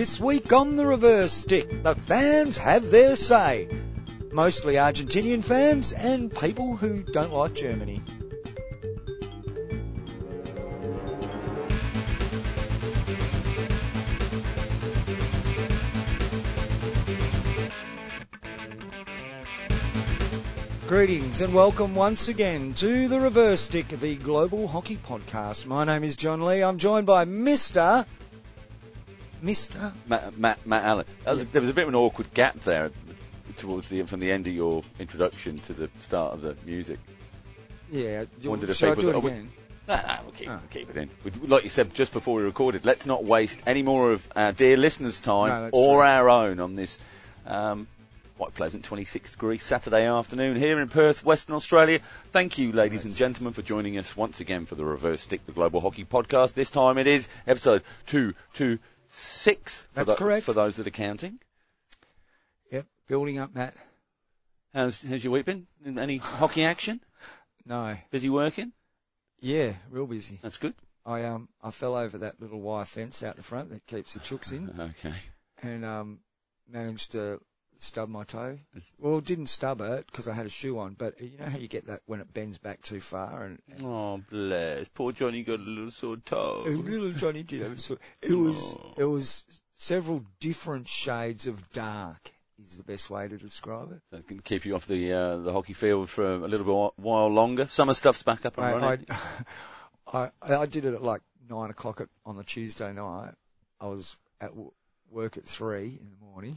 This week on the reverse stick, the fans have their say. Mostly Argentinian fans and people who don't like Germany. Greetings and welcome once again to the Reverse Stick, the Global Hockey Podcast. My name is John Lee. I'm joined by Mr. Mr. Matt, Matt, Matt Allen. Was, there was a bit of an awkward gap there towards the from the end of your introduction to the start of the music. Yeah, you, Wondered if I do it oh, again? No, no, we'll keep, Oh. we'll keep it in. We, like you said just before we recorded, let's not waste any more of our dear listeners' time No, or true. our own on this um, quite pleasant 26 degree Saturday afternoon here in Perth, Western Australia. Thank you, ladies and gentlemen, for joining us once again for the Reverse Stick, the Global Hockey Podcast. This time it is episode 226 for, That's tho- correct. for those that are counting. Yep, building up, Matt. How's, how's your week been? Any hockey action? No, Busy working? yeah, real busy. That's good. I um I fell over that little wire fence out the front that keeps the chooks in, Okay. and um managed to stub my toe. It's- Well, didn't stub it because I had a shoe on, but you know how you get that when it bends back too far, and, and Oh, bless. Poor Johnny got a little sore toe. little Johnny did have a sore- It was Oh. it was several different shades of dark is the best way to describe it. So going to keep you off the uh, the hockey field for a little bit while longer. Summer stuff's back up and running. I, I, I did it at like nine o'clock at, on the Tuesday night. I was at w- work at three in the morning,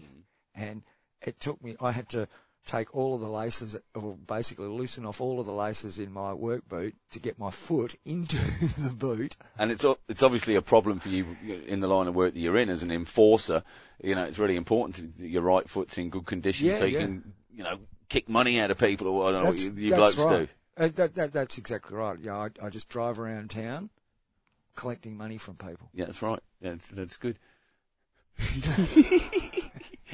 and it took me. I had to take all of the laces, or basically loosen off all of the laces in my work boot to get my foot into the boot. And it's it's obviously a problem for you in the line of work that you're in as an enforcer. You know, it's really important that your right foot's in good condition Yeah, so you yeah. can, you know, kick money out of people or I don't know what That's, you, you blokes right. do. Uh, that, that, that's exactly right. Yeah, I, I just drive around town collecting money from people. Yeah, that's right. Yeah, that's, that's good.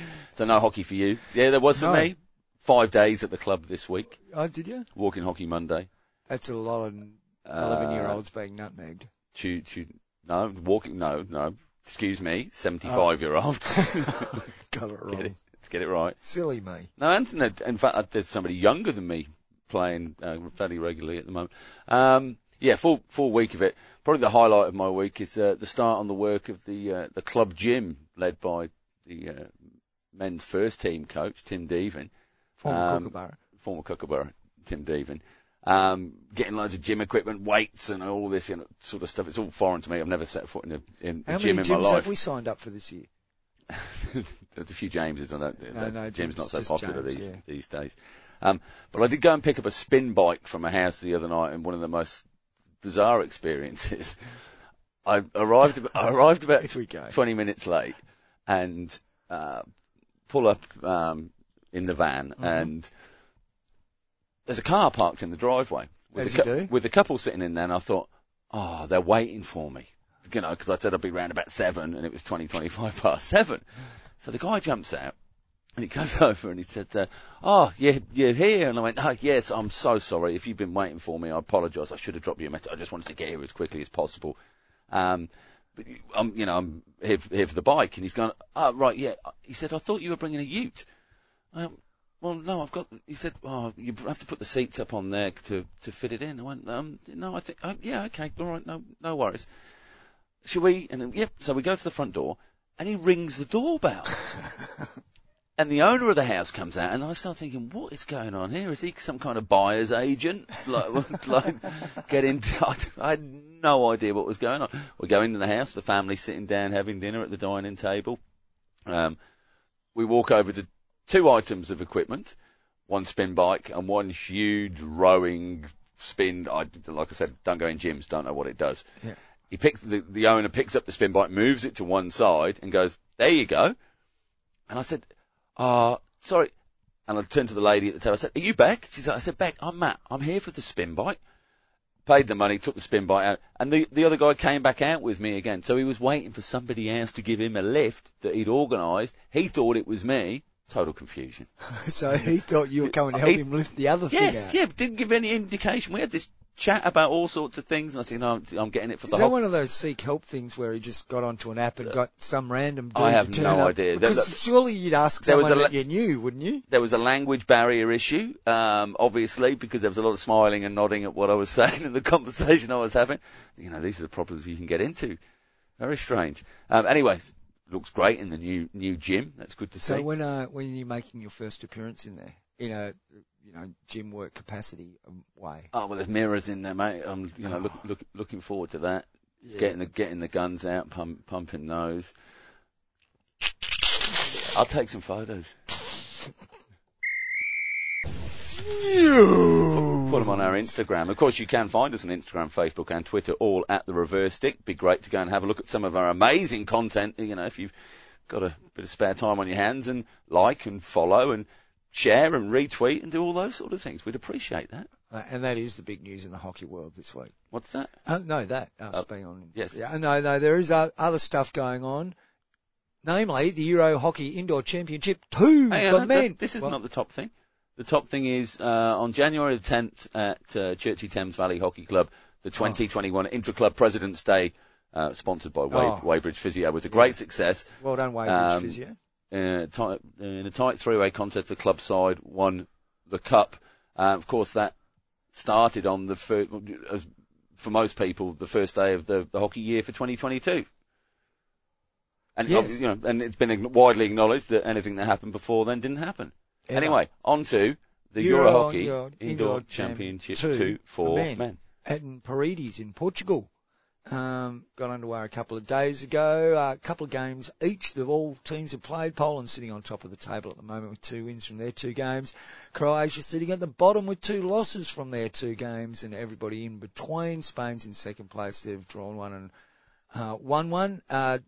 so no hockey for you. Yeah, there was for No. me. Five days at the club this week. Oh, did you? Walking hockey Monday. That's a lot of Uh, eleven-year-olds being nutmegged. Chew, chew, no, walking, no, no. Excuse me, 75 year olds. Got it wrong. get it, let's get it right. Silly me. No, and in fact, uh, there's somebody younger than me playing uh, fairly regularly at the moment. Um, yeah, full full week of it. Probably the highlight of my week is uh, the start on the work of the uh, the club gym led by the uh, men's first team coach Tim Deavin, Former Um, Kookaburra. former Kookaburra Tim Deavin. Um, getting loads of gym equipment, weights, and all this you know, sort of stuff. It's all foreign to me. I've never set foot in a, in a How gym many in my gyms life. have we signed up for this year? There's a few Jameses on that. No, that no, Jim's not so popular James, these yeah. these days. Um, but I did go and pick up a spin bike from a house the other night, and one of the most bizarre experiences. I arrived. I arrived about. 20 minutes late, and uh, pull up um, in the van, Mm-hmm. and there's a car parked in the driveway with, a, with a couple sitting in there, and I thought, oh, they're waiting for me. You know, because I said I'd be round about seven, and it was 20, 25 past seven. So the guy jumps out, and he comes over and he said, uh, "Oh, you're, you're here." And I went, "Oh, yes, I'm so sorry. If you've been waiting for me, I apologise. I should have dropped you a message. I just wanted to get here as quickly as possible." Um, I'm, you know, I'm here, here for the bike, and he's going, "Oh, right, yeah." He said, "I thought you were bringing a Ute." Um, well, no, I've got. He said, "Oh, you have to put the seats up on there to to fit it in." I went, um, "No, I think, oh, yeah, okay, all right, no, no worries." Shall we? And then, yep. So we go to the front door, and he rings the doorbell. And the owner of the house comes out, and I start thinking, what is going on here? Is he some kind of buyer's agent? Like, like get into? I, I had no idea what was going on. We go into the house, the family sitting down having dinner at the dining table. Um, we walk over to two items of equipment, one spin bike and one huge rowing spin. I, like I said, don't go in gyms, don't know what it does. Yeah. He picks the, the owner picks up the spin bike, moves it to one side, and goes, "There you go." And I said, "Uh, sorry." And I turned to the lady at the table. I said, "Are you back?" She said, "I said, back. I'm Matt. I'm here for the spin bike." Paid the money, took the spin bike out, and the the other guy came back out with me again. So he was waiting for somebody else to give him a lift that he'd organised. He thought it was me. Total confusion. so he thought you were coming to help He- him lift the other Yes, thing yeah, but didn't give any indication. We had this chat about all sorts of things. And I said, no, I'm, I'm getting it for Is the that whole. one of those seek help things where he just got onto an app and got some random dude I have to no up? idea. Because there- surely you'd ask there was someone a that you knew, wouldn't you? There was a language barrier issue, um, obviously, because there was a lot of smiling and nodding at what I was saying in the conversation I was having. You know, these are the problems you can get into. Very strange. Um, anyways, looks great in the new new gym. That's good to So see. So when uh, when you're making your first appearance in there, in a you know gym work capacity um, way, Oh well, there's mirrors in there, mate. I'm you know look, look, looking forward to that. Yeah. Getting the getting the guns out, pump, pumping those. I'll take some photos. Put them on our Instagram. Of course, you can find us on Instagram, Facebook, and Twitter, all at the Reverse Stick. Be great to go and have a look at some of our amazing content. You know, if you've got a bit of spare time on your hands, and like and follow and share and retweet and do all those sort of things, we'd appreciate that. uh, and that is the big news in the hockey world this week. What's that? Uh, no, that us Oh, being on. yes. Yeah, no, no, there is uh, other stuff going on. Namely, the Euro Hockey Indoor Championship two Hang for on, men. this is Well, not the top thing. The top thing is uh, on January the 10th at uh, Churchy Thames Valley Hockey Club, the 2021 Intra-Club President's Day, uh, sponsored by Oh. Weybridge Physio, was a great success. Well done, Weybridge Um, Physio. In a tight three-way contest, the club side won the cup. Uh, of course, that started on the first, for most people, the first day of the, the hockey year for 2022. And Yes. you know, and it's been widely acknowledged that anything that happened before then didn't happen. Ever. Anyway, on to the Euro Euro, Hockey Indoor- Indoor, Indoor Championship 2 two for for men. men. at Paredes in Portugal. Um, got underway a couple of days ago. A couple of games each. The all teams have played. Poland sitting on top of the table at the moment with two wins from their two games. Croatia sitting at the bottom with two losses from their two games, and everybody in between. Spain's in second place. They've drawn one and uh, won one. Uh,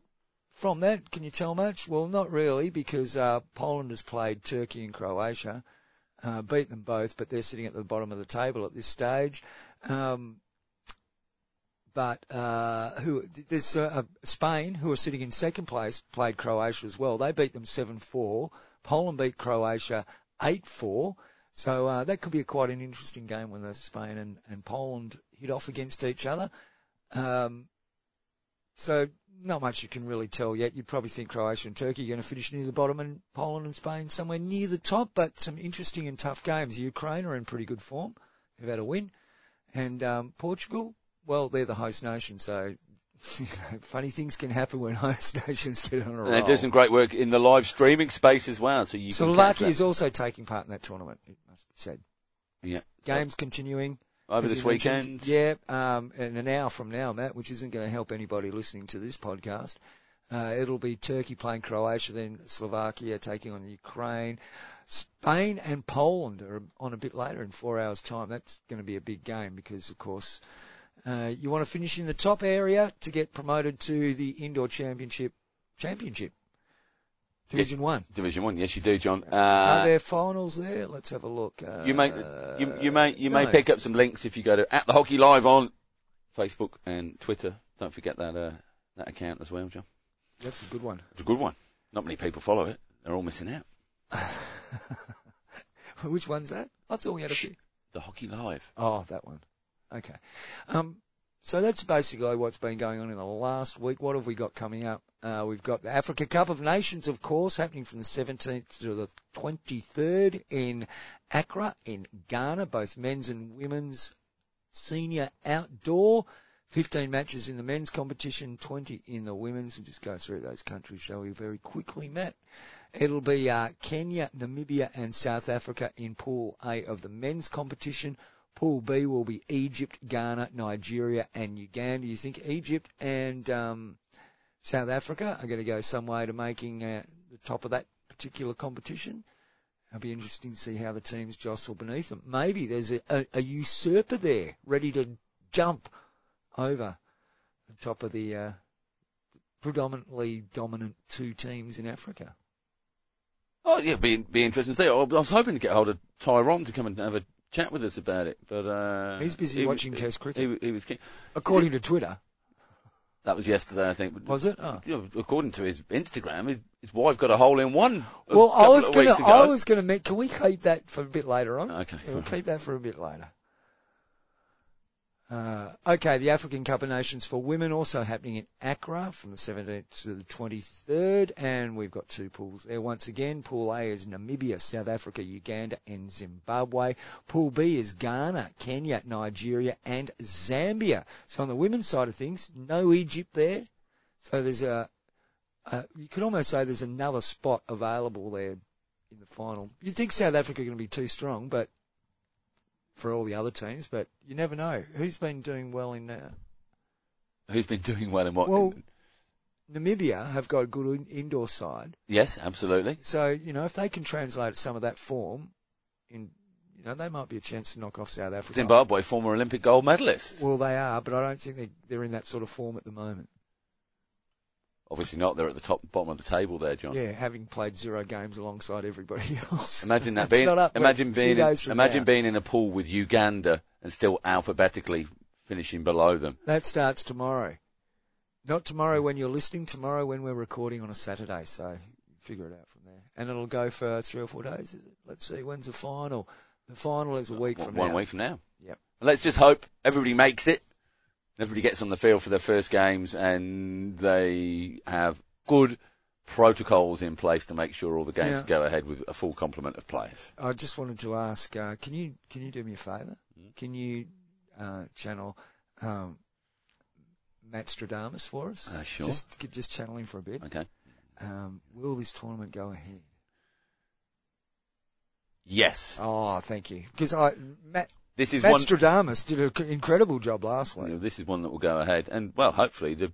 from that, can you tell much? Well, not really, because uh, Poland has played Turkey and Croatia, uh, beat them both, but they're sitting at the bottom of the table at this stage. Um, but uh, who there's uh, Spain, who are sitting in second place, played Croatia as well. They beat them seven four. Poland beat Croatia eight four. So uh, that could be a, quite an interesting game when the Spain and, and Poland hit off against each other. Um, so not much you can really tell yet. You'd probably think Croatia and Turkey are going to finish near the bottom, and Poland and Spain somewhere near the top. But some interesting and tough games. Ukraine are in pretty good form. They've had a win, and um, Portugal. Well, they're the host nation, so you know, funny things can happen when host nations get on a roll. And they do some great work in the live streaming space as well, so you can catch Slovakia that. is also taking part in that tournament. It must be said. Yeah. Games continuing. over this weekend. Yeah, um, and an hour from now, Matt, which isn't going to help anybody listening to this podcast. Uh, it'll be Turkey playing Croatia, then Slovakia taking on Ukraine. Spain and Poland are on a bit later in four hours' time. That's going to be a big game because, of course, uh, you want to finish in the top area to get promoted to the indoor championship. Championship, Division One. Division One, yes you do, John. Are Uh, there finals there? Let's have a look. Uh, you may you, you may you may pick up some links if you go to at the Hockey Live on Facebook and Twitter. Don't forget that uh, that account as well, John. That's a good one. It's a good one. Not many people follow it. They're all missing out. Which one's that? I thought we had a few. The Hockey Live. Oh, that one. Okay. Um, so that's basically what's been going on in the last week. What have we got coming up? Uh, we've got the Africa Cup of Nations, of course, happening from the 17th to the 23rd in Accra in Ghana, both men's and women's senior outdoor. 15 matches in the men's competition, 20 in the women's. We'll just go through those countries, shall we, very quickly, Matt. It'll be uh, Kenya, Namibia, and South Africa in Pool A of the men's competition. Pool B will be Egypt, Ghana, Nigeria, and Uganda. You think Egypt and um, South Africa are going to go some way to making uh, the top of that particular competition? It'll be interesting to see how the teams jostle beneath them. Maybe there's a, a, a usurper there ready to jump over the top of the uh, predominantly dominant two teams in Africa. Oh yeah, be be interesting to see. I was hoping to get hold of Tyrone to come and have a chat with us about it, but uh, He's busy he was- watching Test cricket. He, he was. According to Twitter, That was yesterday, I think. was it? Oh. You know, according to his Instagram, his, his wife got a hole in one. Well, I was gonna. I was gonna. Can we keep that for a bit later on? Okay. We'll keep that for a bit later. Uh, okay, the African Cup of Nations for women also happening in Accra from the 17th to the 23rd, and we've got two pools there once again. Pool A is Namibia, South Africa, Uganda, and Zimbabwe. Pool B is Ghana, Kenya, Nigeria, and Zambia. So on the women's side of things, no Egypt there. So there's a, a you could almost say there's another spot available there in the final. You'd think South Africa are going to be too strong, but for all the other teams, but you never know. Who's been doing well in now? Who's been doing well in what? Well, Namibia have got a good in- indoor side. yes, absolutely. So, you know, if they can translate some of that form in, you know, they might be a chance to knock off South Africa. Zimbabwe, former Olympic gold medalist. Well, they are, but I don't think they, they're in that sort of form at the moment. Obviously not. They're at the top, bottom of the table there, John. Yeah, having played zero games alongside everybody else. Imagine that being, up, imagine being, in, imagine now. being in a pool with Uganda and still alphabetically finishing below them. That starts tomorrow. Not tomorrow when you're listening, tomorrow when we're recording on a Saturday, so figure it out from there. And it'll go for three or four days, is it? Let's see, when's the final? The final is a week from One now. week from now. Yep. And let's just hope everybody makes it. Everybody gets on the field for their first games and they have good protocols in place to make sure all the games Yeah. go ahead with a full complement of players. I just wanted to ask, uh, can you can you do me a favour? Hmm? Can you uh, channel um, Matt Stradamus for us? Uh, sure. Just just channel him for a bit. Okay. Um, will this tournament go ahead? Yes. Oh, thank you. Because I Matt, This is one. Did an incredible job last you week. know, this is one that will go ahead, and well, hopefully the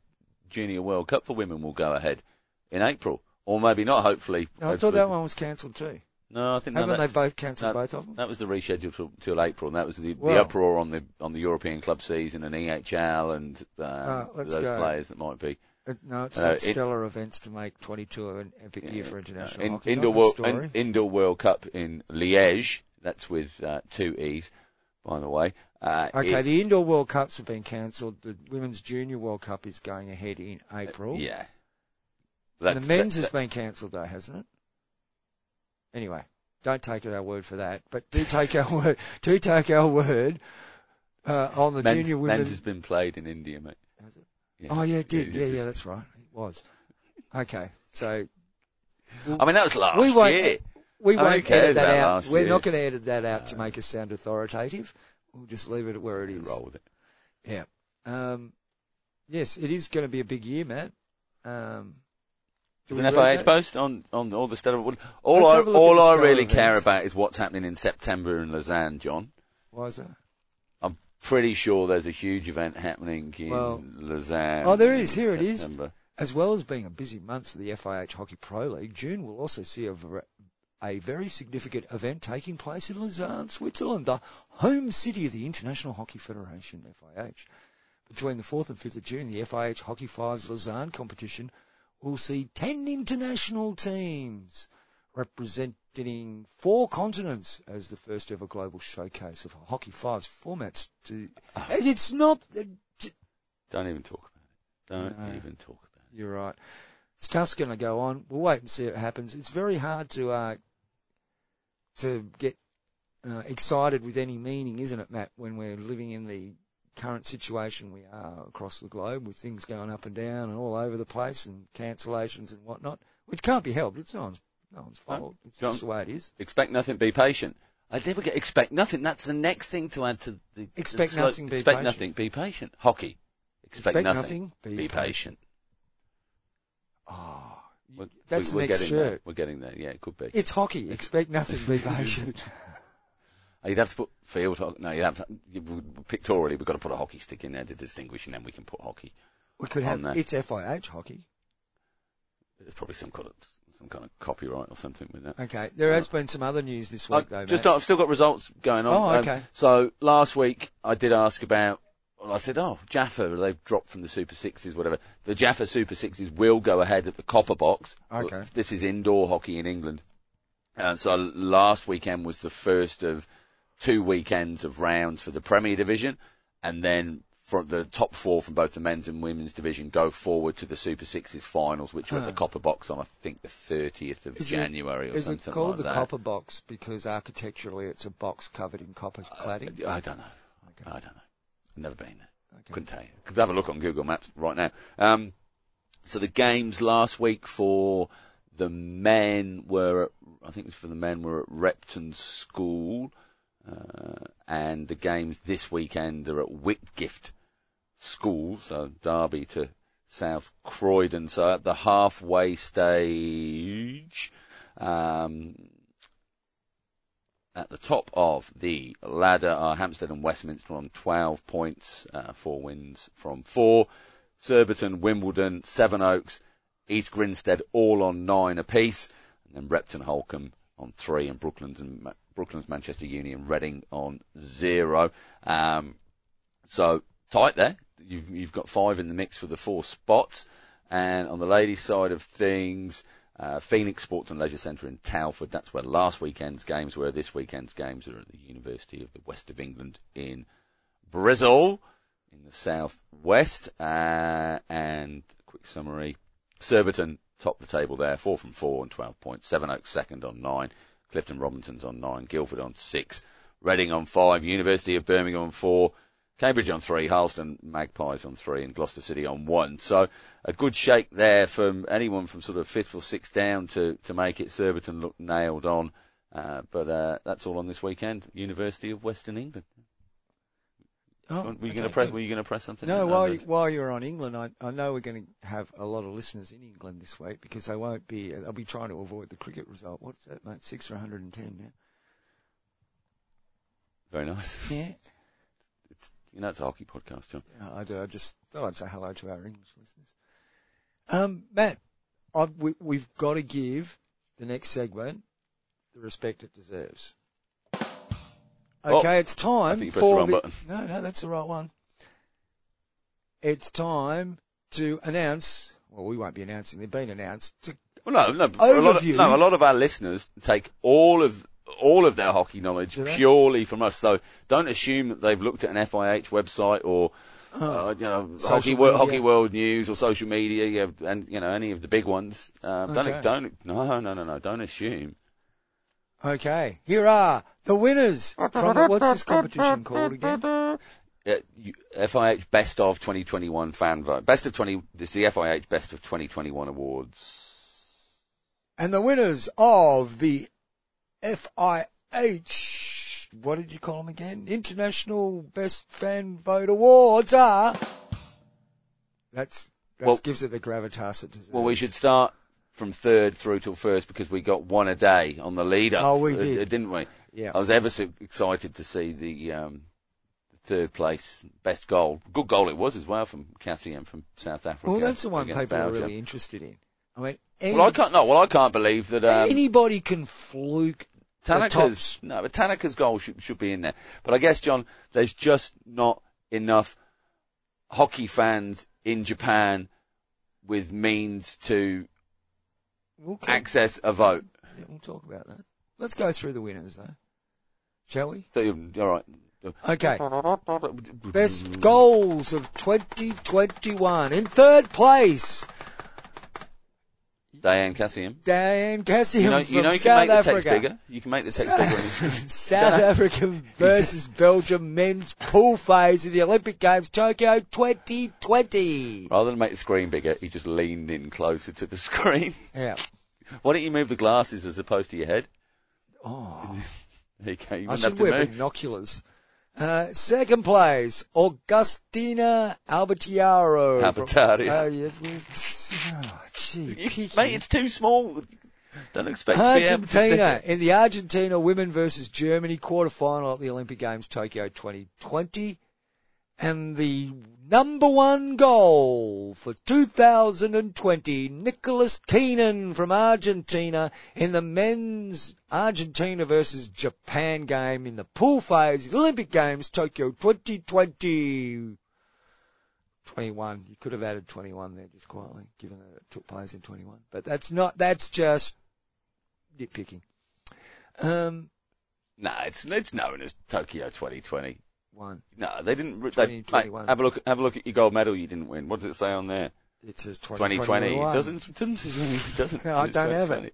Junior World Cup for women will go ahead in April, or maybe not. Hopefully. No, I thought that one was cancelled too. No, I think no, Haven't they both cancelled no, both of them? That was the reschedule till, till April, and that was the, Well- the uproar on the on the European club season and EHL and uh, Uh, those go. players that might be. Uh, no, it's Uh, stellar events to make 22 an epic year for international in, hockey. indoor world in, indoor World Cup in Liège. That's with uh, two e's, by the way. Uh, Okay, the indoor World Cups have been cancelled. The Women's Junior World Cup is going ahead in April. yeah. That's, the men's that- has been cancelled though, hasn't it? Anyway, don't take our word for that, but do take our word. Do take our word uh, on the men's, junior women. men's has been played in India, mate. Has it? Yeah. Oh yeah, it did. Yeah, yeah, just- that's right. It was. Okay, so I mean, that was last we won't. year. We won't edit that out. We're year? not going to edit that out to make us sound authoritative. We'll just leave it where it is. Roll with it. Yeah. Um, yes, it is going to be a big year, Matt. Um, There's an FIH that? post on, on all the stellar. All Let's I, have a look all I really care about is what's happening in September in Lausanne, John. Why is that? I'm pretty sure there's a huge event happening in Well- Lausanne. Oh, there is. Here it is. As well as being a busy month for the FIH Hockey Pro League, June will also see a, a very significant event taking place in Lausanne, Switzerland, the home city of the International Hockey Federation, FIH. Between the 4th and 5th of June, the FIH Hockey Fives Lausanne competition will see 10 international teams representing four continents as the first ever global showcase of Hockey Fives formats. To, and it's not, Don't even talk about it. Don't No. even talk about it. You're right. Stuff's going to go on. We'll wait and see what happens. It's very hard to uh, to get uh, excited with any meaning, isn't it, Matt? When we're living in the current situation we are across the globe, with things going up and down and all over the place, and cancellations and whatnot, which can't be helped. It's no one's no one's No. fault. It's just the way it is. Expect nothing, be patient. I never get expect nothing. That's the next thing to add to the Expect the nothing, be expect patient. nothing, be patient. Hockey. Expect, Expect nothing, nothing, be be patient. Oh, We're, that's we're the next getting there. shirt. We're getting there. Yeah, it could be. It's hockey. Expect nothing, be patient. Oh, You'd have to put field hockey. No, you'd have to, you, pictorially, we've got to put a hockey stick in there to distinguish, and then we can put hockey. We could have there. it's FIH hockey. There's probably some kind of some kind of copyright or something with that. Okay, there has been some other news this I week though. just Matt. I've still got results going on. Oh, Um, okay. so last week I did ask about. Well, I said, oh, Jaffa, they've dropped from the Super Sixes, whatever. The Jaffa Super Sixes will go ahead at the Copper Box. Okay. This is indoor hockey in England. Uh, so last weekend was the first of two weekends of rounds for the Premier Division, and then from the top four from both the men's and women's division go forward to the Super Sixes finals, which are at the Copper Box on I think the 30th of Is it- January or Is something it called like the that. copper box because architecturally it's a box covered in copper cladding? I don't know. Okay. I don't know. Never been there. Okay. Couldn't tell you. Could have a look on Google Maps right now. Um, so the games last week for the men were, at, I think it was for the men were at Repton School, uh, and the games this weekend are at Whitgift School, so Derby to South Croydon. So at the halfway stage, um, at the top of the ladder are Hampstead and Westminster on 12 points, uh, four wins from four. Surbiton, Wimbledon, Sevenoaks, East Grinstead all on nine apiece, and then Repton, Holcombe on three, and Brooklands and Ma- Brooklands, Manchester Union, Reading on zero. Um, so tight there. You've you've got five in the mix for the four spots, and on the ladies' side of things. Uh, Phoenix Sports and Leisure Centre in Telford. That's where last weekend's games were. This weekend's games are at the University of the West of England in Bristol in the southwest. Uh, and quick summary: Surbiton top the table there, four from four on 12 points. Sevenoaks second on nine. Clifton Robinson's on nine. Guildford on six. Reading on five. University of Birmingham on four. Cambridge on three, Harleston Magpies on three, and Gloucester City on one. So a good shake there from anyone from sort of fifth or sixth down to, to make it. Surbiton look nailed on. Uh, but uh, that's all on this weekend. University of Western England. Oh, were you okay, going to press? Were you going to press something? No, No, while, you, while you're on England, I, I know we're going to have a lot of listeners in England this week because they won't be, they'll be trying to avoid the cricket result. What's that, mate? Six for 110 now. Very nice. Yeah. You know it's a hockey podcast, John. Yeah, I do. I just thought I'd say hello to our English listeners. Um, Matt, I've, we, we've got to give the next segment the respect it deserves. Oh, Okay, it's time think you pressed the for the, button. no, no, that's the right one. It's time to announce. Well, we won't be announcing. They've been announced. To, Well, no, no. A lot of, no, a lot of our listeners take all of all of their hockey knowledge purely from us. So don't assume that they've looked at an FIH website or uh, you know hockey, Wor- hockey world news or social media, yeah, and you know any of the big ones. Uh, Okay. Don't don't no no no no don't assume. okay, here are the winners from the, what's this competition called again? Uh, you- FIH Best of 2021 fan vote. Best of 20. This is the FIH Best of 2021 awards. And the winners of the FIH, what did you call them again? International Best Fan Vote Awards are. That's that Well- gives it the gravitas it deserves. Well, we should start from third through till first because we got one a day on the leader. Oh, we uh, did. didn't we? Yeah. I was ever so excited to see the um, third place best goal. Good goal it was as well from Cassiem from South Africa. Well, that's the one people are really interested in. I mean, any, Well, I can't. No, well, I can't believe that. Um, anybody can fluke Tanaka's no, but Tanaka's goal should should be in there. But I guess John, there's just not enough hockey fans in Japan with means to We'll, access a vote. yeah, we'll talk about that. Let's go through the winners, though. Shall we? So all right. Okay. Best goals of 2021. In third place, Dayaan Cassiem. Dayaan Cassiem You know, from you know you can South make the Africa. text bigger. You can make the text bigger on your screen. South Africa versus Belgium men's pool phase of the Olympic Games Tokyo 2020. Rather than make the screen bigger, he just leaned in closer to the screen. Yeah. Why don't you move the glasses as opposed to your head? Oh, There you go. You I should wear move. binoculars. Uh, second place, Augustina Albertiaro. Albertario. Oh, yes. Oh, gee, You- mate, it's too small. Don't expect Argentina in the Argentina women versus Germany quarterfinal at the Olympic Games Tokyo 2020. And the number one goal for 2020, Nicholas Keenan from Argentina in the men's Argentina versus Japan game in the pool phase Olympic Games Tokyo 2020. 21. You could have added 21 there just quietly, given that it took place in 21. But that's not, that's just nitpicking. Um, No, it's it's known as Tokyo 2020. One. No, they didn't. They, have a look. Have a look at your gold medal you didn't win. What does it say on there? It says 2020. 2021. It doesn't. It doesn't. It doesn't. No, I don't have 2020. it.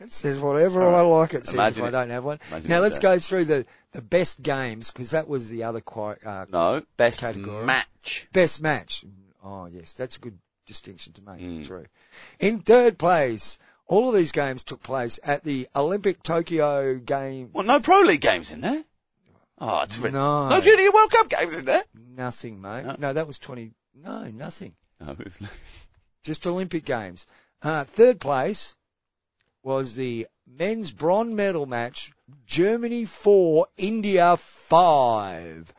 It says whatever I like. It says Imagine if I don't have one. Imagine now let's said. go through the the best games because that was the other quite uh, No, best Category. match. best match. Oh yes, that's a good distinction to make. Mm. True. In third place, all of these games took place at the Olympic Tokyo game. Well, no Pro League games in there. Oh, it's written. No. No Junior World Cup games in there. Nothing, mate. No. No, that was twenty. No, nothing. No, it was Just Olympic games. Uh, third place was the men's bronze medal match. Germany four, India five.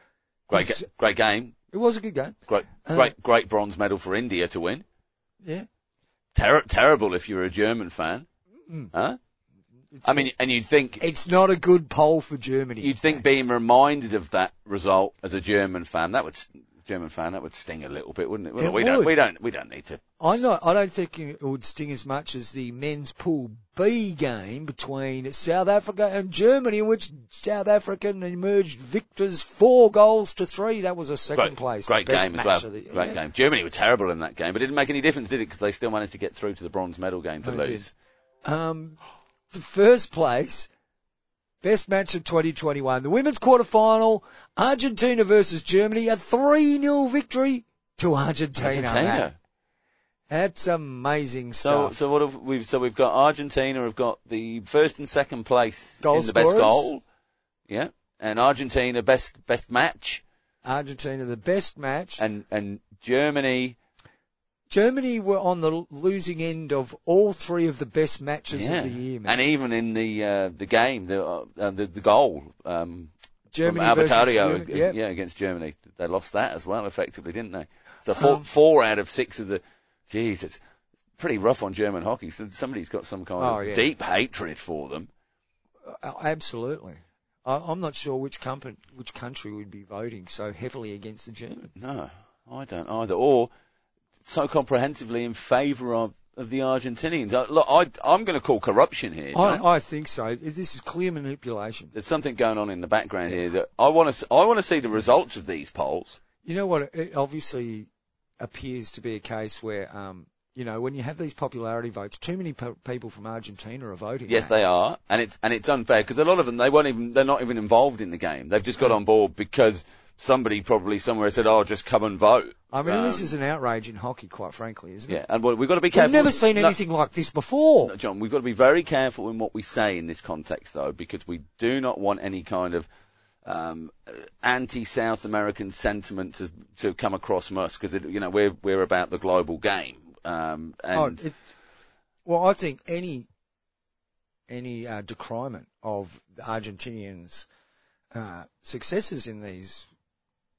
great, ga- great game. It was a good game. Great, Uh, great, great bronze medal for India to win. Yeah. Ter- terrible if you're a German fan. Mm. Huh? I mean, and you'd think It's not a good poll for Germany. you'd think being reminded of that result as a German fan that would German fan that would sting a little bit, wouldn't it? Well, It we don't, we don't, we don't need to. I'm not. I don't think it would sting as much as the men's Pool B game between South Africa and Germany, in which South Africa emerged victors four goals to three. That was a second Great, place. great game as well. the- great yeah. game. Germany were terrible in that game, but it didn't make any difference, did it? Because they still managed to get through to the bronze medal game to lose. Um, the first place, best match of 2021, the women's quarterfinal, Argentina versus Germany, a 3-0 victory to Argentina. Argentina. That's amazing So, stuff. so what have we've so we've got Argentina have got the first and second place Goal in the best goal, yeah, and Argentina best best match, Argentina, the best match. and and Germany, Germany were on the losing end of all three of the best matches yeah, of the year, man. and even in the uh, the game, the uh, uh, the, the goal um, Germany from Albertario, uh, yeah. yeah, against Germany, they lost that as well, effectively, didn't they? So four Um, four out of six of the, geez, it's pretty rough on German hockey. So somebody's got some kind Oh, of yeah. deep hatred for them. Uh, absolutely. I, I'm not sure which company, which country would be voting so heavily against the Germans. No, I don't either. Or so comprehensively in favour of, of the Argentinians. I, look, I, I'm going to call corruption here. I, I think so. This is clear manipulation. There's something going on in the background here that I want to. I want to see the results of these polls. You know what? It obviously appears to be a case where, um, you know, when you have these popularity votes, too many pe- people from Argentina are voting. Yes, mate. they are, and it's and it's unfair because a lot of them they weren't even they're not even involved in the game. They've just got on board because somebody probably somewhere said, "Oh, just come and vote." I mean, this Um, is an outrage in hockey, quite frankly, isn't it? yeah, and well, we've got to be careful. We've never seen No, anything like this before. No, John, we've got to be very careful in what we say in this context, though, because we do not want any kind of um, anti-South American sentiment to to come across us, because you know we're we're about the global game. Um, Oh, it, well, I think any any uh, decryment of the Argentinians' uh, successes in these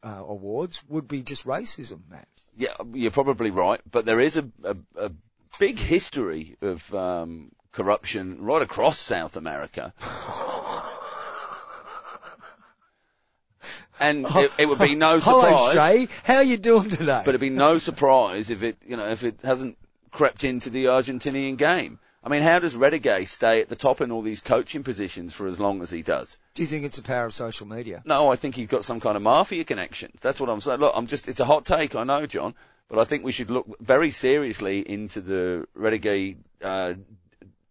uh, awards would be just racism, Matt. yeah, you're probably right, but there is a a, a big history of um, corruption right across South America. And it, it would be no surprise. Hello, Shay. How are you doing today? But it'd be no surprise if it, you know, if it hasn't crept into the Argentinian game. I mean, how does Retegui stay at the top in all these coaching positions for as long as he does? Do you think it's the power of social media? No, I think he's got some kind of mafia connection. That's what I'm saying. Look, I'm just, it's a hot take, I know, John, but I think we should look very seriously into the Retegui, uh,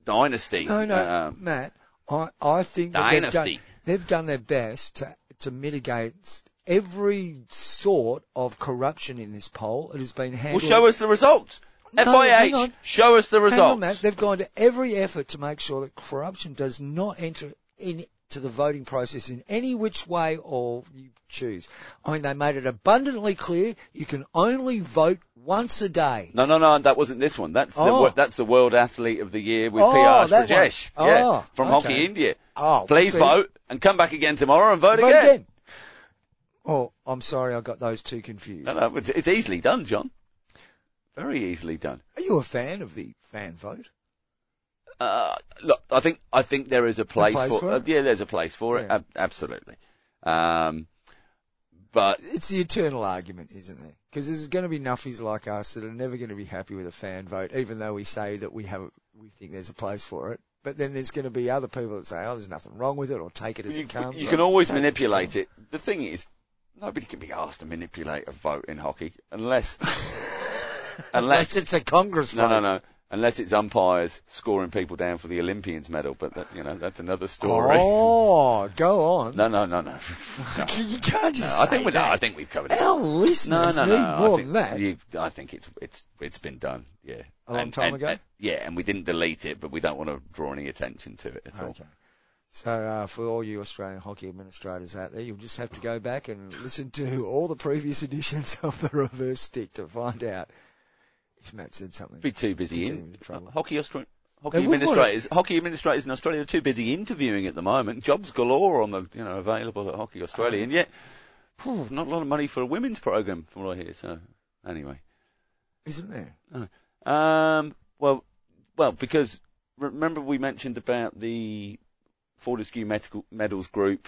dynasty. No, no, Um, Matt. I I think they've done, they've done their best to to mitigate every sort of corruption in this poll. It has been handled. well, show us the results. No, FIH, on. show us the results. on, Matt. They've gone to every effort to make sure that corruption does not enter into the voting process in any which way or you choose. I mean, they made it abundantly clear you can only vote once a day. No, no, no, that wasn't this one. That's the Oh. wo- that's the World Athlete of the Year with Oh, PR Sreejesh. one. Yeah, Oh, from okay. Hockey India. Oh, Please see? vote and come back again tomorrow and vote, Vote again. again. Oh, I'm sorry, I got those two confused. No, no, it's, it's easily done, John. Very easily done. Are you a fan of the fan vote? Uh, look, I think I think there is a place, place for, for uh, it? yeah, there's a place for it. Ab- absolutely. Um, but It's the eternal argument, isn't there? Because there's going to be nuffies like us that are never going to be happy with a fan vote, even though we say that we have, we think there's a place for it. But then there's going to be other people that say, "Oh, there's nothing wrong with it," or take it as you, it comes. you can always take it manipulate it. The thing is, nobody can be asked to manipulate a vote in hockey unless Unless unless it's a Congress No, no, no. unless it's umpires scoring people down for the Olympians medal, but that, you know, that's another story. Oh, go on. No, no, no, no. You can't just No, I think we. No, I think we've covered it. Our No, listeners no, need no. more I think, than that. you- I think it's it's it's been done. Yeah, A long And- time and- ago? and- yeah, and we didn't delete it, but we don't want to draw any attention to it at all. Okay. So uh, for all you Australian hockey administrators out there, you'll just have to go back and listen to all the previous editions of the reverse stick to find out Matt said something. Be too busy in trouble. hockey. Austra- They Hockey administrators, hockey administrators in Australia are too busy interviewing at the moment. Jobs galore on the, you know, available at Hockey Australia, and yet, phew, not a lot of money for a women's program, from what I hear. So, anyway, Isn't there? Um, well, well, because remember we mentioned about the Fortescue Medical Metals Group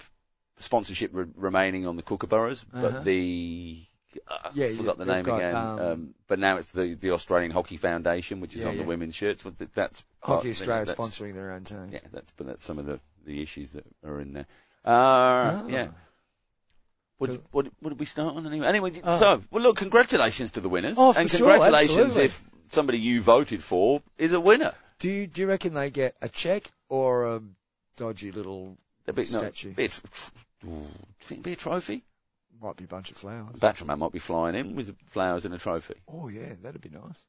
sponsorship re- remaining on the Kookaburras, Uh-huh. but the I Yeah, forgot the name got, again. um, Um, but now it's the the Australian Hockey Foundation, which is Yeah, on yeah. the women's shirts. Well, th- that's Hockey Australia that's- sponsoring their own team. Yeah, that's but that's some of the the issues that are in there. Uh, Ah. yeah. What, Cool. what, what did we start on anyway? Anyway, Oh. so, well look, congratulations to the winners. Oh, and sure, congratulations absolutely. if somebody you voted for is a winner. Do you, do you reckon they get a check or a dodgy little A bit, statue? be a tr- tr- ooh, do you think it'd be a trophy? Might be a bunch of flowers. Batterman might be flying in with flowers and a trophy. Oh yeah, that'd be nice.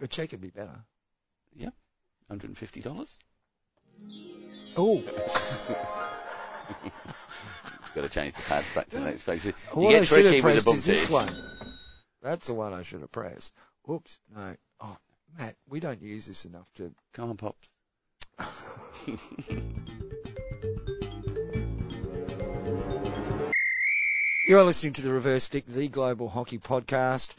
A check would be better. Yeah, $150? Oh, Got to change the pads back to the next page. Oh, you what get I should have pressed is this one. That's the one I should have pressed. Oops, no. Oh, Matt, we don't use this enough to. Come on, Pops. You are listening to the Reverse Stick, the Global Hockey Podcast.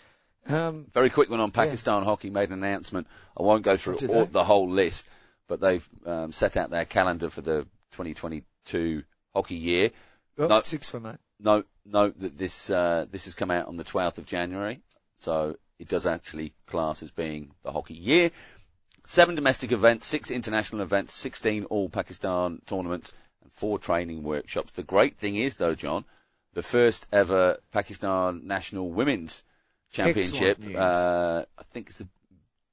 Um, Very quick one on Pakistan hockey made an announcement. I won't go through all, the whole list, but they've um, set out their calendar for the 2022 hockey year. oh, No. six for Matt. Note, note that this uh, this has come out on the 12th of January, so it does actually class as being the hockey year. Seven domestic events, six international events, 16 all Pakistan tournaments, and four training workshops. The great thing is, though, John, the first ever Pakistan National Women's Championship. Uh, I think it's the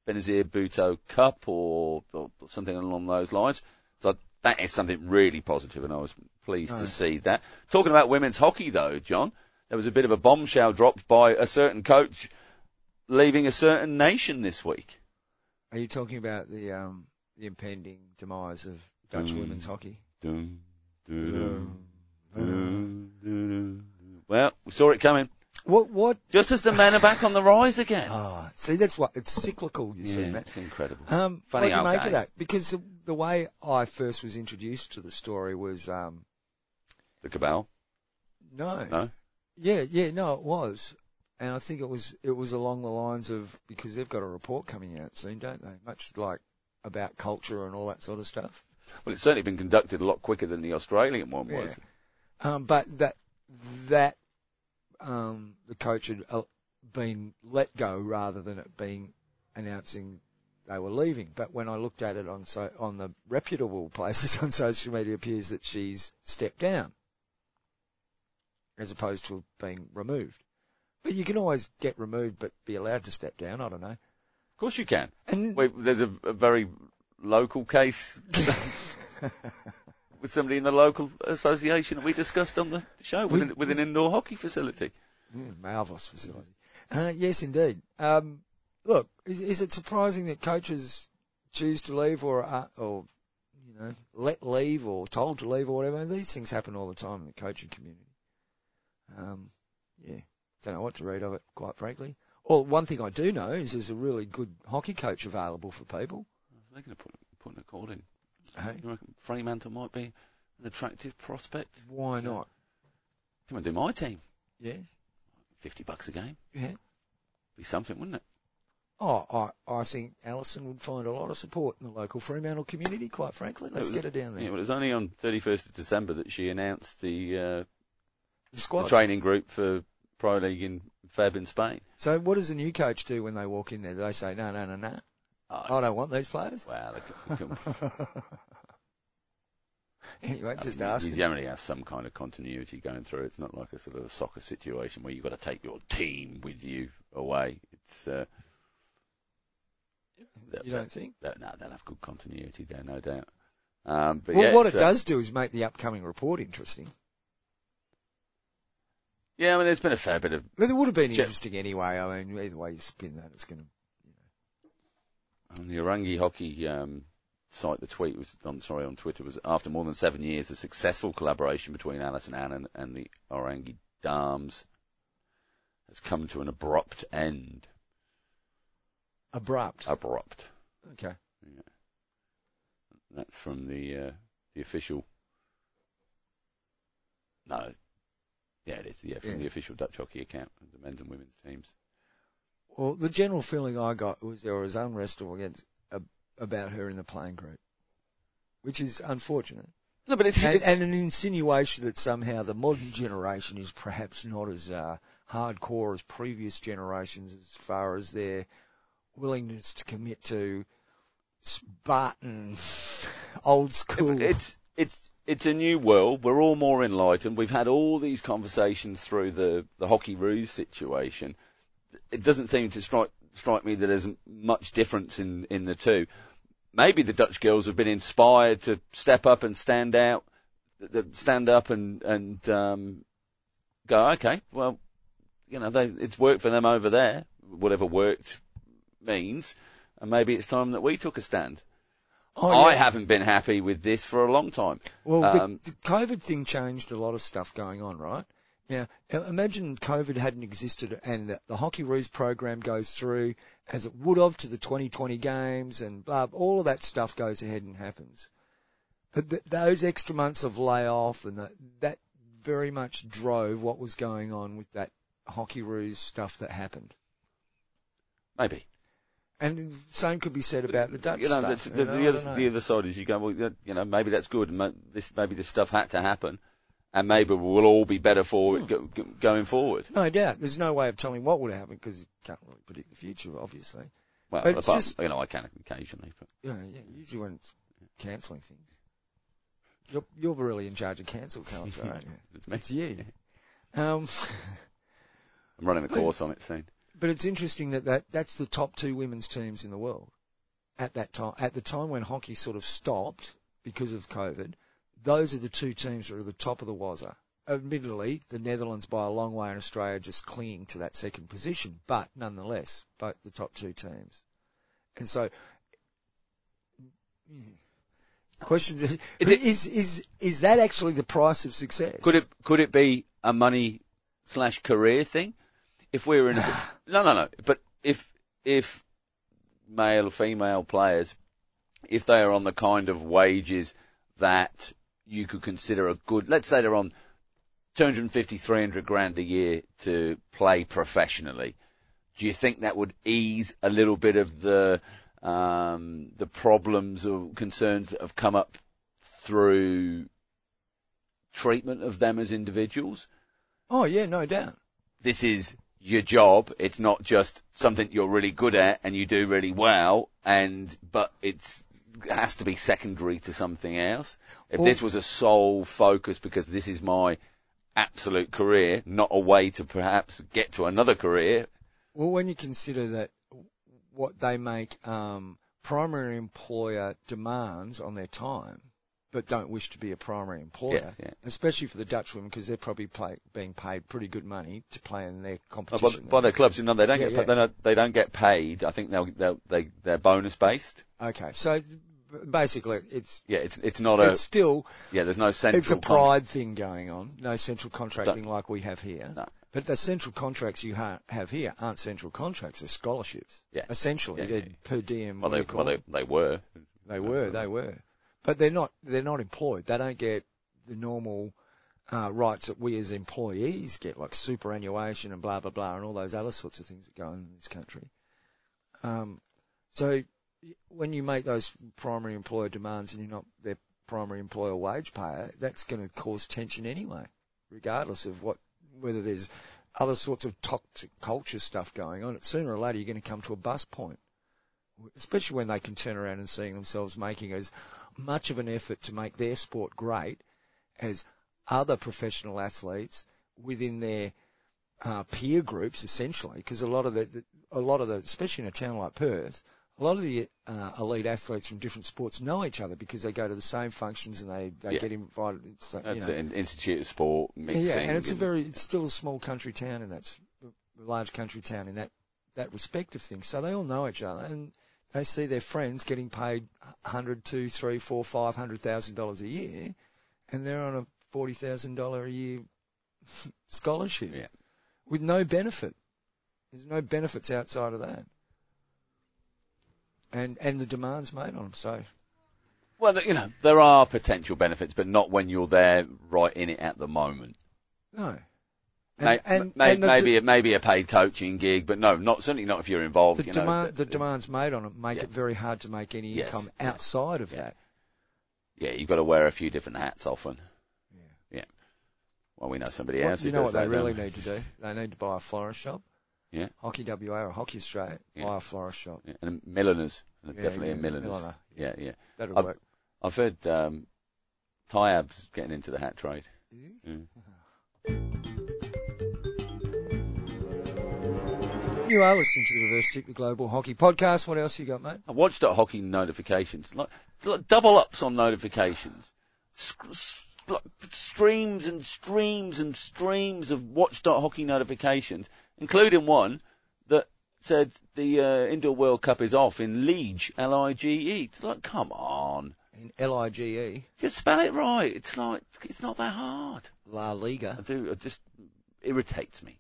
Benazir Bhutto Cup or, or something along those lines. So that is something really positive, and I was pleased to see that. Talking about women's hockey, though, John, there was a bit of a bombshell dropped by a certain coach leaving a certain nation this week. Are you talking about the um, the impending demise of Dutch Mm. women's hockey? Dun, dun, dun. Well, we saw it coming. What? What? Just as the men are back on the rise again. Ah, see, that's what it's cyclical. You see, yeah, Matt. it's incredible. Um, Funny what do you old make game. of that? Because the, the way I first was introduced to the story was um, The cabal. no, No? yeah, yeah, no, it was, and I think it was it was along the lines of because they've got a report coming out soon, don't they? Much like about culture and all that sort of stuff. Well, it's certainly been conducted a lot quicker than the Australian one Yeah. was. Um, but that that um, the coach had uh, been let go rather than it being announcing they were leaving. But when I looked at it on so on the reputable places on social media, it appears that she's stepped down as opposed to being removed. But you can always get removed, but be allowed to step down. I don't know. Of course you can. And Wait, there's a, a very local case with somebody in the local association that we discussed on the show with, We- an, with an indoor hockey facility. Yeah, marvellous facility. Uh, yes, indeed. Um, look, is, is it surprising that coaches choose to leave or, or, you know, let leave or told to leave or whatever? These things happen all the time in the coaching community. Um, yeah, don't know what to read of it, quite frankly. Well, one thing I do know is there's a really good hockey coach available for people. They're going to put, put a call in. Hey, You reckon Fremantle might be an attractive prospect? why not? Come and do my team. Yeah, 50 bucks a game. yeah. Be something, wouldn't it? Oh, I, I think Alyson would find a lot of support in the local Fremantle community, quite frankly. Let's was- get her down there. Yeah, well, it was only on 31st of December that she announced the, uh, the squad. training group for Pro League in Fab in Spain. So what does the new coach do when they walk in there? Do they say, no, no, no, no, I don't want these players? Well, can, they can- anyway, just I mean, asking. You generally have some kind of continuity going through. It's not like a sort of a soccer situation where you've got to take your team with you away. It's uh, You don't think? No, no, they'll have good continuity there, no doubt. Um, but Well, yeah, what it uh, does do is make the upcoming report interesting. Yeah, I mean, there's been a fair bit of But it would have been interesting anyway. I mean, either way you spin that, it's going to. On the Oranje hockey um, site, the tweet was, I'm sorry, on Twitter was after more than seven years, a successful collaboration between Alyson Annan and the Oranje Dames has come to an abrupt end. Abrupt. Abrupt. Okay. Yeah. That's from the uh, the official. No, yeah, it is. Yeah, from Yeah. the official Dutch hockey account of the men's and women's teams. Well, the general feeling I got was there was unrest against uh, about her in the playing group, which is unfortunate, No, but it's, and, and an insinuation that somehow the modern generation is perhaps not as uh, hardcore as previous generations as far as their willingness to commit to Spartan, old school. it's it's it's a new world. We're all more enlightened. We've had all these conversations through the the Hockeyroos situation. It doesn't seem to strike strike me that there's much difference in in the two. Maybe the Dutch girls have been inspired to step up and stand out, stand up and and um, go. Okay, well, you know, they, it's worked for them over there. Whatever worked means, and maybe it's time that we took a stand. Oh, I haven't been happy with this for a long time. Well, Um, the, the COVID thing changed a lot of stuff going on, right? Now, imagine COVID hadn't existed and the, the Hockeyroos program goes through as it would have to the 2020 games and blah, all of that stuff goes ahead and happens. But th- those extra months of layoff and that, that very much drove what was going on with that Hockeyroos stuff that happened. Maybe. And the same could be said about the Dutch you know, stuff. the, know, the, other, know. the other side is you go, well, you know, maybe that's good. This maybe this stuff had to happen, and maybe we'll all be better for it go, go, going forward. No doubt. There's no way of telling what would happen because you can't really predict the future, obviously. Well, But apart, just- you know, I can occasionally, but Yeah, yeah. Usually when it's cancelling things, you're you're really in charge of cancel culture, aren't you? it's me. It's you. Um, I'm running a course on it soon. but it's interesting that, that that's the top two women's teams in the world at that time. At the time when hockey sort of stopped because of COVID, those are the two teams that are at the top of the wazza. Admittedly, the Netherlands by a long way and Australia just clinging to that second position, but nonetheless, both the top two teams. And so, question is, Is is, is, is that actually the price of success? Could it could it be a money slash career thing? If we were in a no no no, but if if male or female players, if they are on the kind of wages that you could consider a good, let's say they're on 250, 300 grand a year to play professionally, do you think that would ease a little bit of the um, the problems or concerns that have come up through treatment of them as individuals? Oh yeah, no doubt. This is your job. It's not just something you're really good at and you do really well, and but it's it has to be secondary to something else. If Well- this was a sole focus because this is my absolute career, not a way to perhaps get to another career, Well, when you consider that what they make um, primary employer demands on their time, but don't wish to be a primary employer, Yes, yeah. especially for the Dutch women because they're probably play, being paid pretty good money to play in their Uh, by, competition. by their clubs, you know, they don't Yeah, get yeah. They, don't, they don't get paid. I think they'll, they'll they they're bonus based. okay, so basically, it's Yeah, it's it's not a it's still yeah. There's no central. it's a con- pride thing going on. No central contracting like we have here. No. But the central contracts you ha- have here aren't central contracts; they're scholarships. Yeah. Essentially, Yeah, they're yeah, per diem. Well, they well they, they were. They were, they were, but they're not. They're not employed. They don't get the normal uh, rights that we as employees get, like superannuation and blah blah blah, and all those other sorts of things that go on in this country. Um, so when you make those primary employer demands and you're not their primary employer wage payer, that's going to cause tension anyway, regardless of what whether there's other sorts of toxic culture stuff going on. Sooner or later, you're going to come to a bust point especially when they can turn around and seeing themselves making as much of an effort to make their sport great as other professional athletes within their uh, peer groups, essentially, because a lot of the, the, a lot of the, especially in a town like Perth, a lot of the uh, elite athletes from different sports know each other because they go to the same functions and they, they Yeah. get invited. It's like, you That's know, an Institute of Sport yeah, mixing. yeah, and it's a very, it's still a small country town and that's a large country town in that, that respect of things. So they all know each other and they see their friends getting paid hundred, two, three, four, five hundred thousand dollars a year and they're on a forty thousand dollar a year scholarship Yeah. with no benefit. There's no benefits outside of that. And, and the demands made on them. So Well, you know, there are potential benefits, but not when you're there right in it at the moment. no. May- may- maybe, a, maybe a paid coaching gig, but no, not certainly not if you're involved. the you know, demand, the th- demands made on it make Yeah. it very hard to make any Yes. income Yeah. outside of Yeah. that. Yeah, you've got to wear a few different hats often. Yeah. Yeah. Well, we know somebody What- else you who know what they really need to do? They need to buy a florist shop. Yeah. Hockey WA or Hockey Australia, buy a florist shop. Yeah, and milliners, Yeah, definitely a milliners. milliner. Yeah, yeah. That'll I've- work. I've heard um, Tyab's getting into the hat trade. You are listening to the Reverse Stick, the Global Hockey Podcast. What else you got, mate? I watched at hockey notifications, like, like double ups on notifications, Sc- s- like streams and streams and streams of watch.hockey hockey notifications, including one that said the uh, Indoor World Cup is off in Liege, L-I-G-E. It's like, come on, In L-I-G-E, just spell it right. It's like it's not that hard. La Liga. I do. It just irritates me.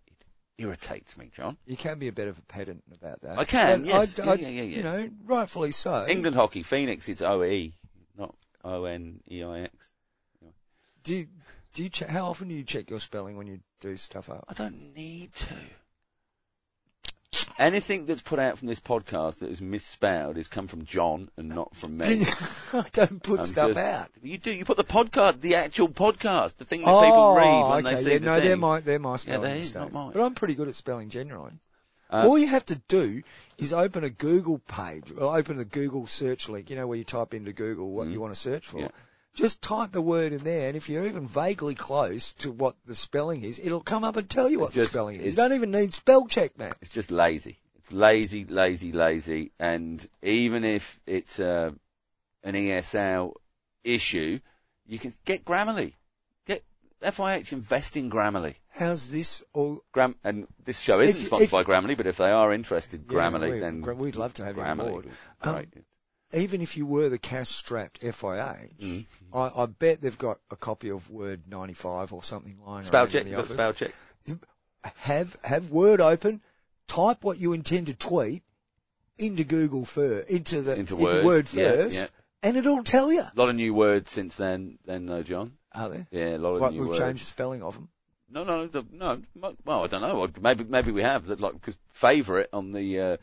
It irritates me, John. You can be a bit of a pedant about that. I can, And yes. I- Yeah, I- yeah, yeah, yeah. You know, rightfully so. England hockey, Phoenix, it's O-E, not O-N-E-I-X. Do you, do you check, how often do you check your spelling when you do stuff up? I don't need to. Anything that's put out from this podcast that is misspelled has come from John and not from me. I don't put I'm stuff just- out. You do. You put the podcast, the actual podcast, the thing that oh, people read when okay. they see yeah, the no, thing. they're my they're my spelling they is, not mistakes. mine. But I'm pretty good at spelling generally. Uh, All you have to do is open a Google page, or open the Google search link. You know where you type into Google what you want to search for. Yeah. Just type the word in there, and if you're even vaguely close to what the spelling is, it'll come up and tell you what It's the spelling is. You don't even need spell check, man. It's just lazy. It's lazy, lazy, lazy. And even if it's uh, an ESL issue, you can get Grammarly. Get FIH invest in Grammarly. How's this all? Gram- and this show isn't If- sponsored if- by Grammarly, but if they are interested, Yeah, Grammarly, we- then we'd love to have you on Grammarly. board. Um, Great. Even if you were the cash-strapped FIH, Mm. I, I bet they've got a copy of Word 95 or something lying spell around check. in the office. spell check. have have Word open, type what you intend to tweet into Google first, into the Into Word, yeah, first, yeah. and it'll tell you. A lot of new words since then, then though, John. Are there? Yeah, a lot of What, new we've words. changed the spelling of them. No, no, the- no. Well, I don't know. Maybe, maybe we have. Like, because favourite on the uh,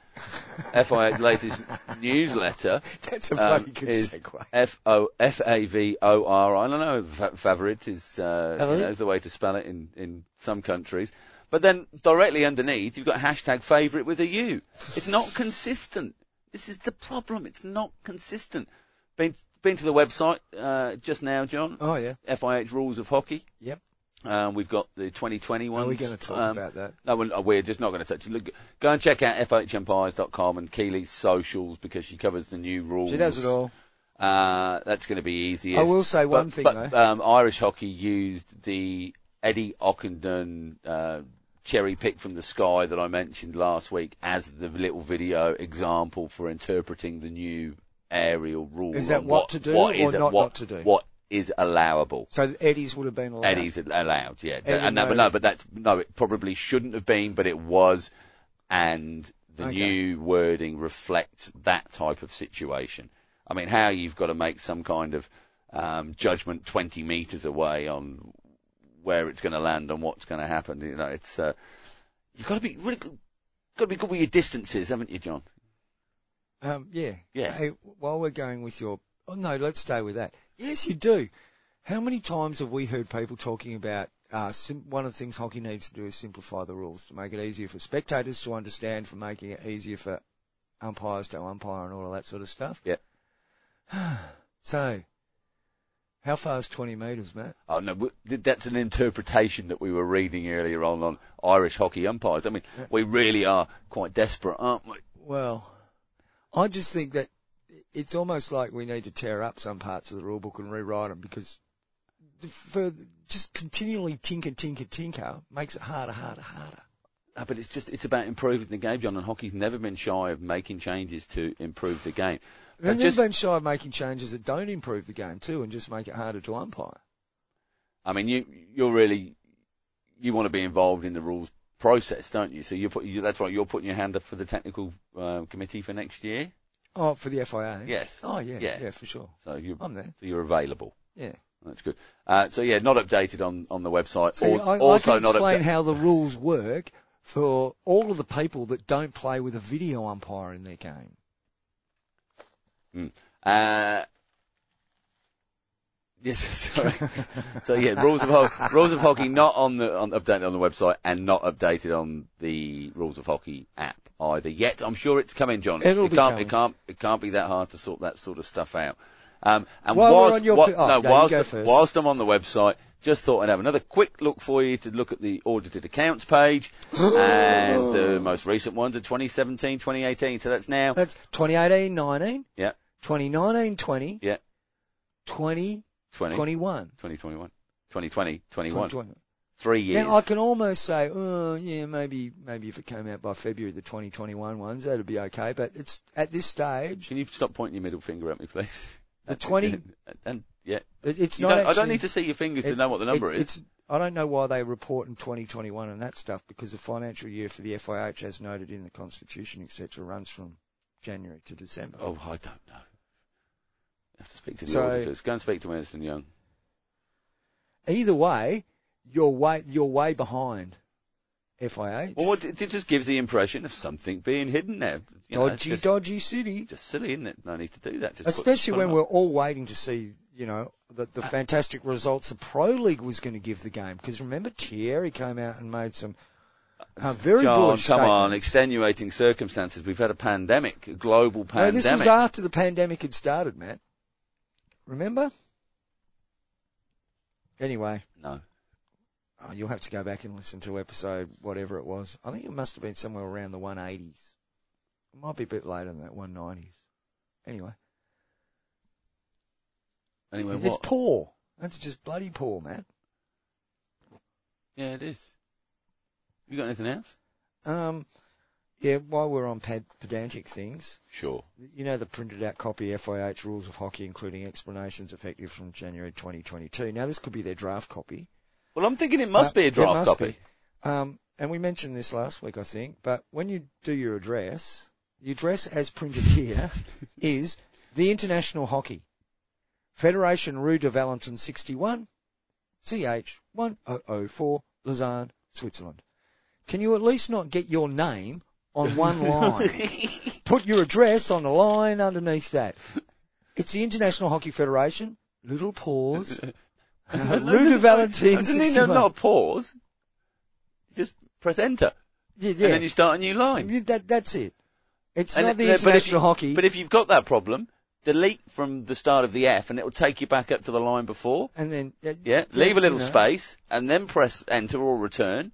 FIH latest newsletter That's a um, good is segue. F O F A V O R. I don't know. Favourite is uh, you know, is the way to spell it in in some countries. But then directly underneath, you've got hashtag favourite with a U. It's not consistent. This is the problem. It's not consistent. Been been to the website uh, just now, John. Oh yeah. FIH rules of hockey. Yep. Um, we've got the 2020 ones. Are we going to talk Um, about that? No, we're, we're just not going to touch it. Look, go and check out fhempires.com and Keely's socials because she covers the new rules. She does it all. Uh, that's going to be easiest. I will say one thing but, though. Um, Irish hockey used the Eddie Ockenden uh, cherry pick from the sky that I mentioned last week as the little video example for interpreting the new aerial rule. Is that on what to do what or is it- not- what- not to do? What is allowable? So Eddies would have been allowed. Eddie's allowed, yeah. Eddie and no- no, but that's no. It probably shouldn't have been, but it was, and the Okay. new wording reflects that type of situation. I mean, how you've got to make some kind of um, judgment twenty meters away on where it's going to land and what's going to happen. You know, it's uh, you've got to be really good, got to be good with your distances, haven't you, John? Um, yeah. Yeah. Hey, while we're going with your, oh no, let's stay with that. Yes, you do. How many times have we heard people talking about uh, sim- one of the things hockey needs to do is simplify the rules to make it easier for spectators to understand, for making it easier for umpires to umpire and all of that sort of stuff. Yeah. so, how far is 20 metres, Matt? Oh no, that's an interpretation that we were reading earlier on on Irish hockey umpires. I mean, we really are quite desperate, aren't we? Well, I just think that it's almost like we need to tear up some parts of the rule book and rewrite them because for just continually tinker, tinker, tinker makes it harder, harder, harder. Uh, but it's just it's about improving the game, John. And hockey's never been shy of making changes to improve the game. They've just- never been shy of making changes that don't improve the game too and just make it harder to umpire. I mean, you you're really you want to be involved in the rules process, don't you? So you put you, that's right. You're putting your hand up for the technical uh, committee for next year. Oh, for the FIH? Yes. Oh, yeah, Yeah. yeah, for sure. So you I'm there. so you're available. Yeah. That's good. Uh, so yeah, not updated on, on the website. See, Al- I, I also can explain updated. how the rules work for all of the people that don't play with a video umpire in their game. Uh, yes, sorry. so yeah, rules of hockey, rules of hockey not on the on updated on the website and not updated on the rules of hockey app either yet. I'm sure it's coming, John. It'll it be can't coming. it can't it can't be that hard to sort that sort of stuff out. Um, and While we're whilst, on your pi- oh, no, whilst, whilst I'm on the website, just thought I'd have another quick look for you to look at the audited accounts page and the most recent ones are 2017, 2018. So that's now, That's 2018 19, yeah, 2019 20, yeah, 20 20, 21. 2021, 2020, 21. 2021. Three years. Now I can almost say, oh yeah, maybe maybe if it came out by February, the 2021 ones, that'd be okay. But it's at this stage, Can you stop pointing your middle finger at me, please? the 20, and yeah, it, it's you not. don't, I don't need to see your fingers to know what the number it- is. It's, I don't know why they report in 2021 and that stuff because the financial year for the FIH, as noted in the Constitution, etc., runs from January to December. Oh, I don't know. Have to speak to the So- auditors. Go and speak to Ernst and Young. Either way, you're way you're way behind FIH. Well, it, it just gives the impression of something being hidden there. You know, dodgy, just, dodgy city. just silly, isn't it? No need to do that. Just Especially put when we're all waiting to see, you know, the, Uh, the fantastic results the Pro League was going to give the game. Because remember, Thierry came out and made some uh, very John, bullish come on, extenuating circumstances. We've had a pandemic, a global No, pandemic. this was after the pandemic had started, Matt. Remember? Anyway, no. oh, you'll have to go back and listen to episode whatever it was. I think it must have been somewhere around the 180s. It might be a bit later than that, 190s. Anyway, Anyway, it's what? poor. That's just bloody poor, man. Yeah, it is. You got anything else? Um, yeah, while we're on pad- pedantic things, Sure. you know the printed out copy FIH rules of hockey, including explanations effective from January 2022. Now this could be their draft copy. Well, I'm thinking it must be a draft copy. Um, and we mentioned this last week, I think, but when you do your address, the address as printed here is the International Hockey Federation Rue de Valentin 61, CH 1004, Lausanne, Switzerland. Can you at least not get your name on one line? Put your address on the line underneath that. It's the International Hockey Federation. Little pause. Uh, Valentin Doesn't no, not pause. Just press enter, Yeah, and then you start a new line. Yeah, That, that's it. It's And not the but if international you- hockey. But if you've got that problem, delete from the start of the F, and it will take you back up to the line before. and then uh, Yeah, leave a little you know, space, and then press enter or return.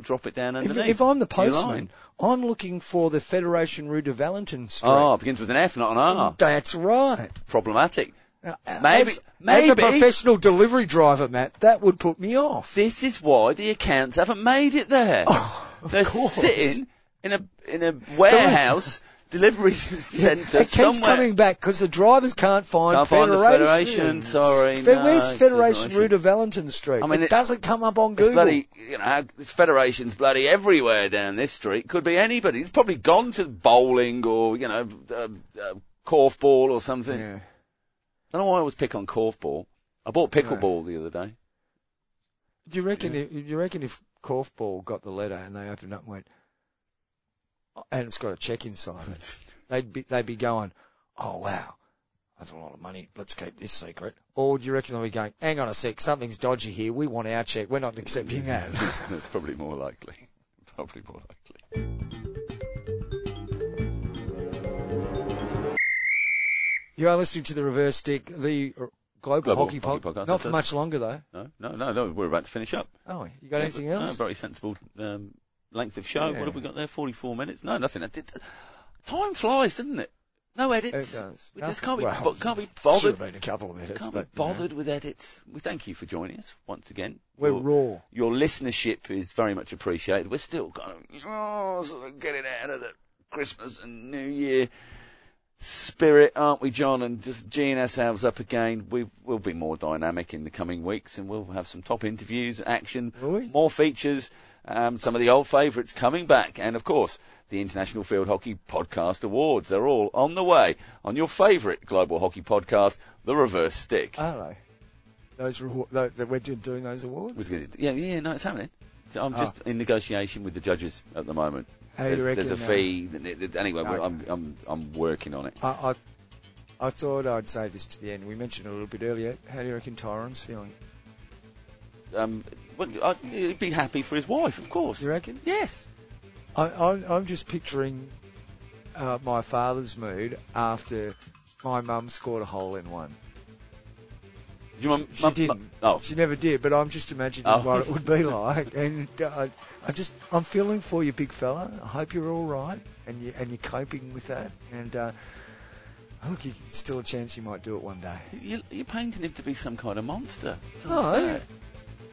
Drop it down If, underneath. if I'm the postman. I'm looking for the Federation Rue de Valentin Street. Oh, it begins with an F, not an R. That's right. Problematic. Now, Maybe- as, as a professional delivery driver, Matt, that would put me off. This is why the accounts haven't made it there. Oh, of They're course. sitting in a in a warehouse delivery centre It keeps somewhere. coming back because the drivers can't find Can't find the Federation. Federation, sorry, Fe- no, where's Federation Federation. Rue de Valentin Street? I mean, it, it- doesn't come up on It's Google. bloody, you know, this federation's bloody everywhere down this street. Could be anybody. He's probably gone to bowling or, you know, uh, uh, korfball or something. Yeah. I don't know why I always pick on korfball. I bought pickleball the other day. Do you reckon? If, do you reckon if Korfball got the letter and they opened up and went, and it's got a check inside it, they'd be they'd be going, "Oh wow, that's a lot of money. Let's keep this secret." Or do you reckon they'll be going, "Hang on a sec, something's dodgy here. We want our check. We're not accepting that." That's probably more likely. Probably more likely. you are listening to the Reverse Stick, the Global, Global Hockey, Hockey Pod. Podcast, Not for much longer though. No, no, no, no. We're about to finish up. Oh, you got anything No, else? very sensible um, length of show. Yeah. What have we got there? Forty-four minutes? No, nothing. Did, time flies, doesn't it? No edits. It edits. does. We just can't be, well, can't be Should bothered. have been a couple of minutes, Can't but be bothered with edits. We thank you for joining us once again. we're Your- raw. Your listenership is very much appreciated. We're still kind of oh, sort of getting out of the Christmas and New Year spirit, aren't we, John? And just geeing ourselves up again. We will be more dynamic in the coming weeks, and we'll have some top interviews, action, we? more features, um, some of the old favourites coming back, and of course. The International Field Hockey Podcast Awards. They're all on the way on your favourite global hockey podcast, The Reverse Stick. Are they? Those reward, that we're doing those awards. Yeah, yeah, no, it's happening. So I'm Ah. just in negotiation with the judges at the moment. How do you There's, reckon? there's a uh, fee. that- Anyway, Okay. I'm, I'm, I'm working on it. I, I, I thought I'd say this to the end. We mentioned it a little bit earlier. How do you reckon Tyron's feeling? Um, well, he'd be happy for his wife, of course. You reckon? Yes. I, I'm, I'm just picturing uh, my father's mood after my mum scored a hole in one. Do you mum, She mum- didn't. Oh, She never did, but I'm just imagining Oh. what it would be like. And uh, I just, I'm feeling for you, big fella. I hope you're all right and you and you're coping with that. And uh, look, you, still a chance you might do it one day. you, you're painting him to be some kind of monster. It's No, not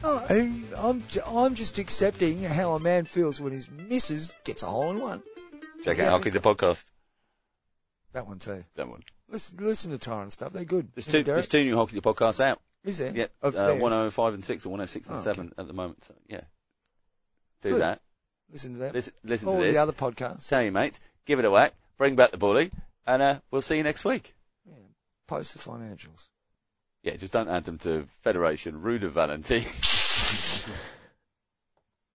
fair. Oh, and I'm, I'm just accepting how a man feels when his missus gets a hole in one. Check out Hockey the podcast. That one too. That one. Listen, listen to Tyron stuff. They're good. There's two, there's two new Hockey the podcasts out. Is there? Yeah, Of uh, 105 and 6 or 106 and Oh, 7 at the moment. So, yeah. Do Good. that. Listen to that. Listen, listen All to this. the other podcasts. Tell your mates, give it a whack, bring back the bully, and uh, we'll see you next week. Yeah, post the financials. Yeah, just don't add them to Federation Ruda Valentine.